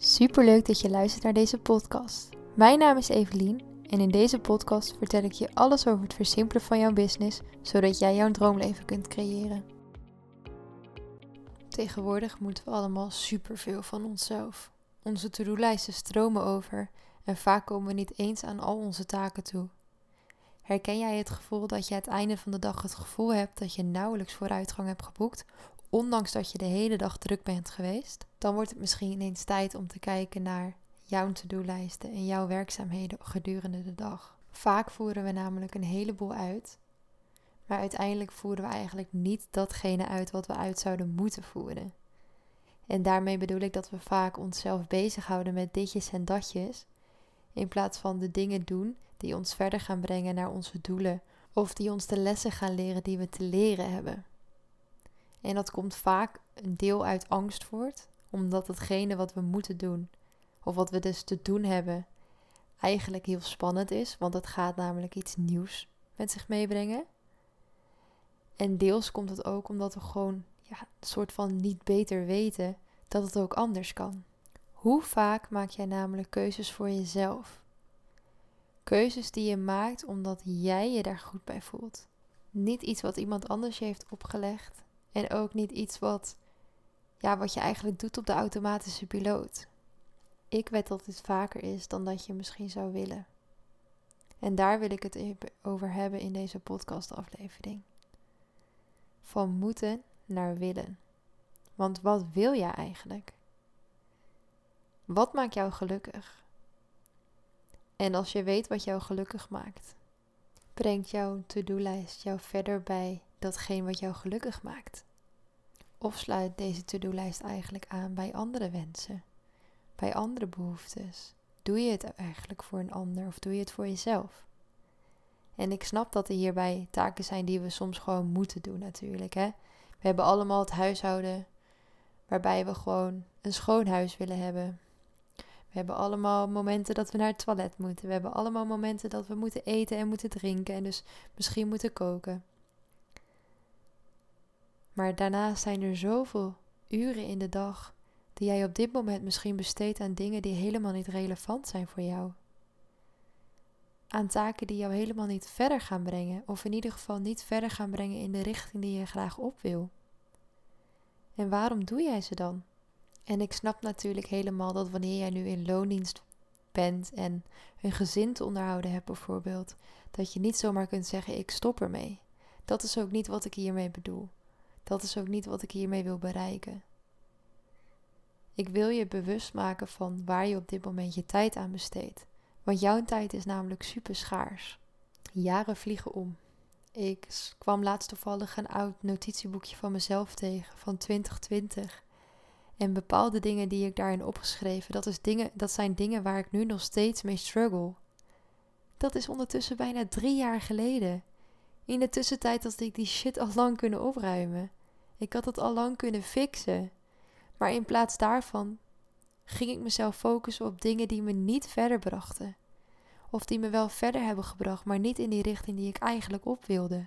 Superleuk dat je luistert naar deze podcast. Mijn naam is Evelien en in deze podcast vertel ik je alles over het versimpelen van jouw business, zodat jij jouw droomleven kunt creëren. Tegenwoordig moeten we allemaal superveel van onszelf. Onze to-do-lijsten stromen over en vaak komen we niet eens aan al onze taken toe. Herken jij het gevoel dat je aan het einde van de dag het gevoel hebt dat je nauwelijks vooruitgang hebt geboekt, ondanks dat je de hele dag druk bent geweest? Dan wordt het misschien ineens tijd om te kijken naar jouw to-do-lijsten en jouw werkzaamheden gedurende de dag. Vaak voeren we namelijk een heleboel uit, maar uiteindelijk voeren we eigenlijk niet datgene uit wat we uit zouden moeten voeren. En daarmee bedoel ik dat we vaak onszelf bezighouden met ditjes en datjes, in plaats van de dingen doen die ons verder gaan brengen naar onze doelen of die ons de lessen gaan leren die we te leren hebben. En dat komt vaak een deel uit angst voort, omdat hetgene wat we moeten doen, of wat we dus te doen hebben, eigenlijk heel spannend is, want het gaat namelijk iets nieuws met zich meebrengen. En deels komt het ook omdat we gewoon ja, een soort van niet beter weten dat het ook anders kan. Hoe vaak maak jij namelijk keuzes voor jezelf? Keuzes die je maakt omdat jij je daar goed bij voelt. Niet iets wat iemand anders je heeft opgelegd. En ook niet iets wat, ja, wat je eigenlijk doet op de automatische piloot. Ik weet dat dit vaker is dan dat je misschien zou willen. En daar wil ik het over hebben in deze podcastaflevering. Van moeten naar willen. Want wat wil jij eigenlijk? Wat maakt jou gelukkig? En als je weet wat jou gelukkig maakt, brengt jouw to-do-lijst jou verder bij datgene wat jou gelukkig maakt? Of sluit deze to-do-lijst eigenlijk aan bij andere wensen, bij andere behoeftes? Doe je het eigenlijk voor een ander of doe je het voor jezelf? En ik snap dat er hierbij taken zijn die we soms gewoon moeten doen natuurlijk. Hè? We hebben allemaal het huishouden waarbij we gewoon een schoon huis willen hebben. We hebben allemaal momenten dat we naar het toilet moeten. We hebben allemaal momenten dat we moeten eten en moeten drinken en dus misschien moeten koken. Maar daarnaast zijn er zoveel uren in de dag die jij op dit moment misschien besteedt aan dingen die helemaal niet relevant zijn voor jou. Aan taken die jou helemaal niet verder gaan brengen, of in ieder geval niet verder gaan brengen in de richting die je graag op wil. En waarom doe jij ze dan? En ik snap natuurlijk helemaal dat wanneer jij nu in loondienst bent en een gezin te onderhouden hebt bijvoorbeeld, dat je niet zomaar kunt zeggen ik stop ermee. Dat is ook niet wat ik hiermee bedoel. Dat is ook niet wat ik hiermee wil bereiken. Ik wil je bewust maken van waar je op dit moment je tijd aan besteedt. Want jouw tijd is namelijk super schaars. Jaren vliegen om. Ik kwam laatst toevallig een oud notitieboekje van mezelf tegen van 2020. En bepaalde dingen die ik daarin opgeschreven, dat, is dingen, dat zijn dingen waar ik nu nog steeds mee struggle. Dat is ondertussen bijna drie jaar geleden. In de tussentijd had ik die shit al lang kunnen opruimen. Ik had het al lang kunnen fixen. Maar in plaats daarvan ging ik mezelf focussen op dingen die me niet verder brachten. Of die me wel verder hebben gebracht, maar niet in die richting die ik eigenlijk op wilde.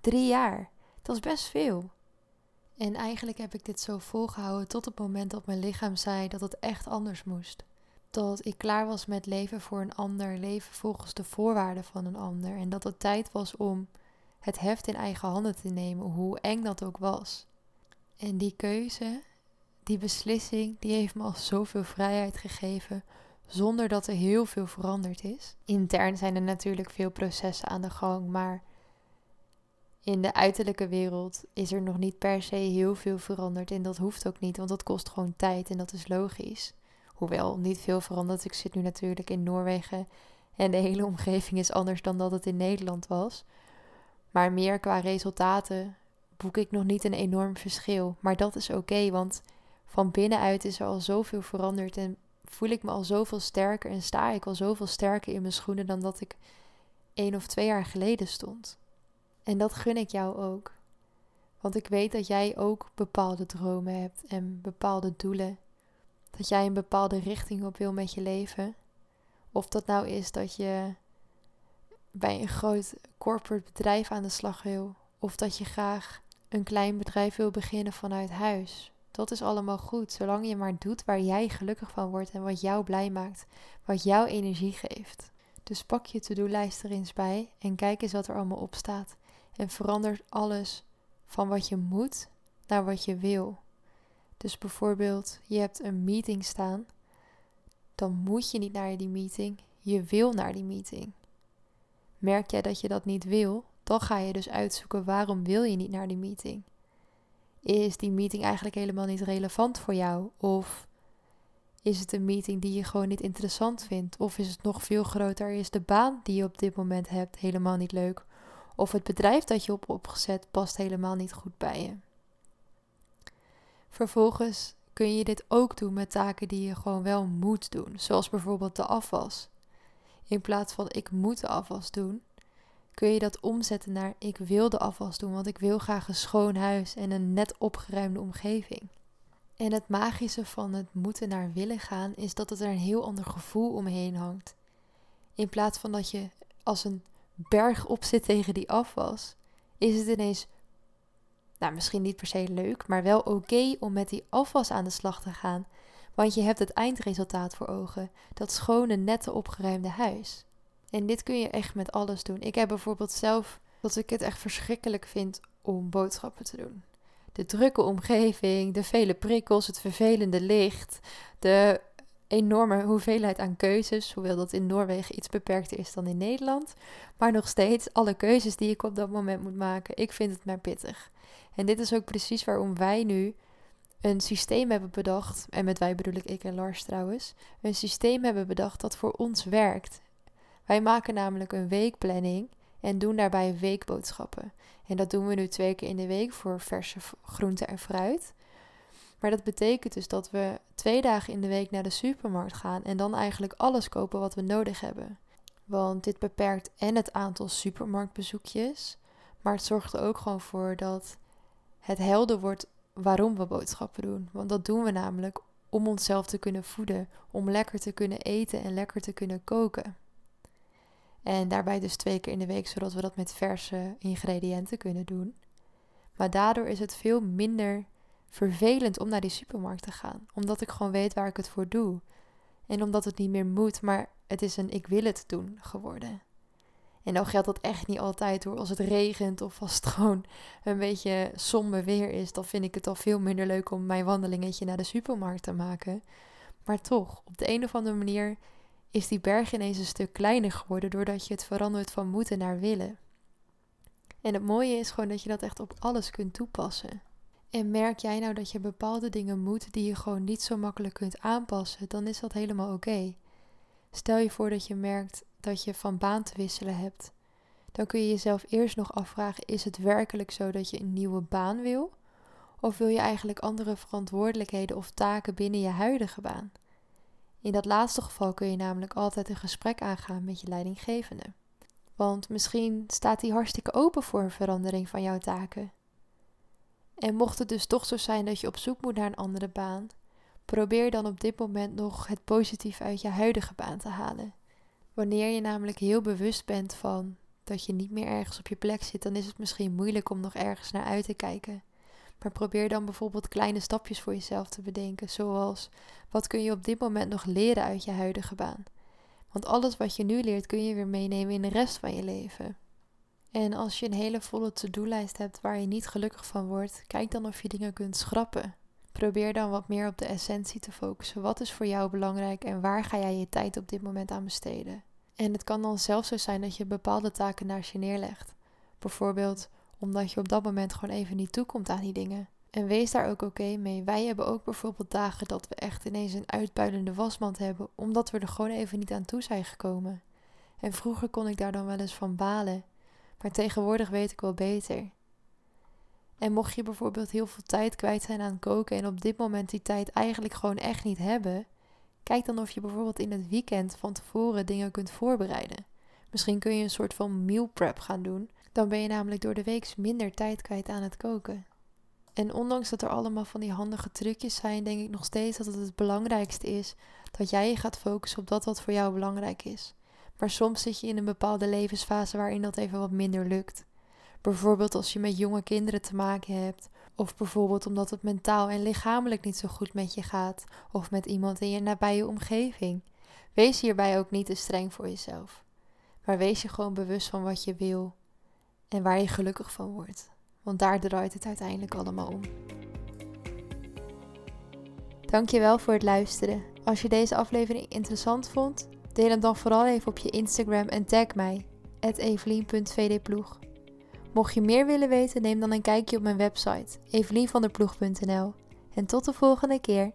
Drie jaar, dat is best veel. En eigenlijk heb ik dit zo volgehouden tot het moment dat mijn lichaam zei dat het echt anders moest. Dat ik klaar was met leven voor een ander, leven volgens de voorwaarden van een ander. En dat het tijd was om het heft in eigen handen te nemen, hoe eng dat ook was. En die keuze, die beslissing, die heeft me al zoveel vrijheid gegeven, zonder dat er heel veel veranderd is. Intern zijn er natuurlijk veel processen aan de gang, maar in de uiterlijke wereld is er nog niet per se heel veel veranderd. En dat hoeft ook niet, want dat kost gewoon tijd en dat is logisch. Hoewel niet veel veranderd. Ik zit nu natuurlijk in Noorwegen en de hele omgeving is anders dan dat het in Nederland was. Maar meer qua resultaten boek ik nog niet een enorm verschil. Maar dat is oké, want van binnenuit is er al zoveel veranderd en voel ik me al zoveel sterker en sta ik al zoveel sterker in mijn schoenen dan dat ik één of twee jaar geleden stond. En dat gun ik jou ook. Want ik weet dat jij ook bepaalde dromen hebt en bepaalde doelen. Dat jij een bepaalde richting op wil met je leven. Of dat nou is dat je bij een groot corporate bedrijf aan de slag wil. Of dat je graag een klein bedrijf wil beginnen vanuit huis. Dat is allemaal goed, zolang je maar doet waar jij gelukkig van wordt en wat jou blij maakt, wat jou energie geeft. Dus pak je to-do-lijst er eens bij en kijk eens wat er allemaal op staat. En verander alles van wat je moet naar wat je wil. Dus bijvoorbeeld, je hebt een meeting staan, dan moet je niet naar die meeting, je wil naar die meeting. Merk jij dat je dat niet wil, dan ga je dus uitzoeken waarom wil je niet naar die meeting. Is die meeting eigenlijk helemaal niet relevant voor jou? Of is het een meeting die je gewoon niet interessant vindt? Of is het nog veel groter? Is de baan die je op dit moment hebt helemaal niet leuk? Of het bedrijf dat je op opgezet past helemaal niet goed bij je? Vervolgens kun je dit ook doen met taken die je gewoon wel moet doen, zoals bijvoorbeeld de afwas. In plaats van ik moet de afwas doen, kun je dat omzetten naar ik wil de afwas doen, want ik wil graag een schoon huis en een net opgeruimde omgeving. En het magische van het moeten naar willen gaan is dat het er een heel ander gevoel omheen hangt. In plaats van dat je als een berg op zit tegen die afwas, is het ineens, nou misschien niet per se leuk, maar wel oké om met die afwas aan de slag te gaan. Want je hebt het eindresultaat voor ogen, dat schone, nette, opgeruimde huis. En dit kun je echt met alles doen. Ik heb bijvoorbeeld zelf dat ik het echt verschrikkelijk vind om boodschappen te doen. De drukke omgeving, de vele prikkels, het vervelende licht, de enorme hoeveelheid aan keuzes, hoewel dat in Noorwegen iets beperkter is dan in Nederland. Maar nog steeds, alle keuzes die ik op dat moment moet maken, ik vind het maar pittig. En dit is ook precies waarom wij nu een systeem hebben bedacht, en met wij bedoel ik ik en Lars trouwens, een systeem hebben bedacht dat voor ons werkt. Wij maken namelijk een weekplanning en doen daarbij weekboodschappen. En dat doen we nu twee keer in de week voor verse groenten en fruit. Maar dat betekent dus dat we twee dagen in de week naar de supermarkt gaan en dan eigenlijk alles kopen wat we nodig hebben. Want dit beperkt en het aantal supermarktbezoekjes, maar het zorgt er ook gewoon voor dat het helder wordt waarom we boodschappen doen. Want dat doen we namelijk om onszelf te kunnen voeden, om lekker te kunnen eten en lekker te kunnen koken. En daarbij dus twee keer in de week, zodat we dat met verse ingrediënten kunnen doen. Maar daardoor is het veel minder vervelend om naar die supermarkt te gaan. Omdat ik gewoon weet waar ik het voor doe. En omdat het niet meer moet, maar het is een ik wil het doen geworden. En dan geldt dat echt niet altijd hoor. Als het regent of als het gewoon een beetje somber weer is, dan vind ik het al veel minder leuk om mijn wandelingetje naar de supermarkt te maken. Maar toch, op de een of andere manier is die berg ineens een stuk kleiner geworden doordat je het verandert van moeten naar willen. En het mooie is gewoon dat je dat echt op alles kunt toepassen. En merk jij nou dat je bepaalde dingen moet die je gewoon niet zo makkelijk kunt aanpassen, dan is dat helemaal oké. Stel je voor dat je merkt dat je van baan te wisselen hebt. Dan kun je jezelf eerst nog afvragen: is het werkelijk zo dat je een nieuwe baan wil? Of wil je eigenlijk andere verantwoordelijkheden of taken binnen je huidige baan? In dat laatste geval kun je namelijk altijd een gesprek aangaan met je leidinggevende. Want misschien staat hij hartstikke open voor een verandering van jouw taken. En mocht het dus toch zo zijn dat je op zoek moet naar een andere baan, probeer dan op dit moment nog het positief uit je huidige baan te halen. Wanneer je namelijk heel bewust bent van dat je niet meer ergens op je plek zit, dan is het misschien moeilijk om nog ergens naar uit te kijken. Maar probeer dan bijvoorbeeld kleine stapjes voor jezelf te bedenken, zoals wat kun je op dit moment nog leren uit je huidige baan? Want alles wat je nu leert kun je weer meenemen in de rest van je leven. En als je een hele volle to-do-lijst hebt waar je niet gelukkig van wordt, kijk dan of je dingen kunt schrappen. Probeer dan wat meer op de essentie te focussen. Wat is voor jou belangrijk en waar ga jij je tijd op dit moment aan besteden? En het kan dan zelfs zo zijn dat je bepaalde taken naast je neerlegt. Bijvoorbeeld omdat je op dat moment gewoon even niet toekomt aan die dingen. En wees daar ook oké mee. Wij hebben ook bijvoorbeeld dagen dat we echt ineens een uitpuilende wasmand hebben, omdat we er gewoon even niet aan toe zijn gekomen. En vroeger kon ik daar dan wel eens van balen, maar tegenwoordig weet ik wel beter. En mocht je bijvoorbeeld heel veel tijd kwijt zijn aan koken en op dit moment die tijd eigenlijk gewoon echt niet hebben, kijk dan of je bijvoorbeeld in het weekend van tevoren dingen kunt voorbereiden. Misschien kun je een soort van meal prep gaan doen. Dan ben je namelijk door de week minder tijd kwijt aan het koken. En ondanks dat er allemaal van die handige trucjes zijn, denk ik nog steeds dat het het belangrijkste is dat jij je gaat focussen op dat wat voor jou belangrijk is. Maar soms zit je in een bepaalde levensfase waarin dat even wat minder lukt. Bijvoorbeeld als je met jonge kinderen te maken hebt, Of bijvoorbeeld omdat het mentaal en lichamelijk niet zo goed met je gaat, of met iemand in je nabije omgeving. Wees hierbij ook niet te streng voor jezelf. Maar wees je gewoon bewust van wat je wil en waar je gelukkig van wordt. Want daar draait het uiteindelijk allemaal om. Dankjewel voor het luisteren. Als je deze aflevering interessant vond, deel hem dan vooral even op je Instagram en tag mij, evelien.vdploeg. Mocht je meer willen weten, neem dan een kijkje op mijn website, evelienvanderploeg.nl. En tot de volgende keer.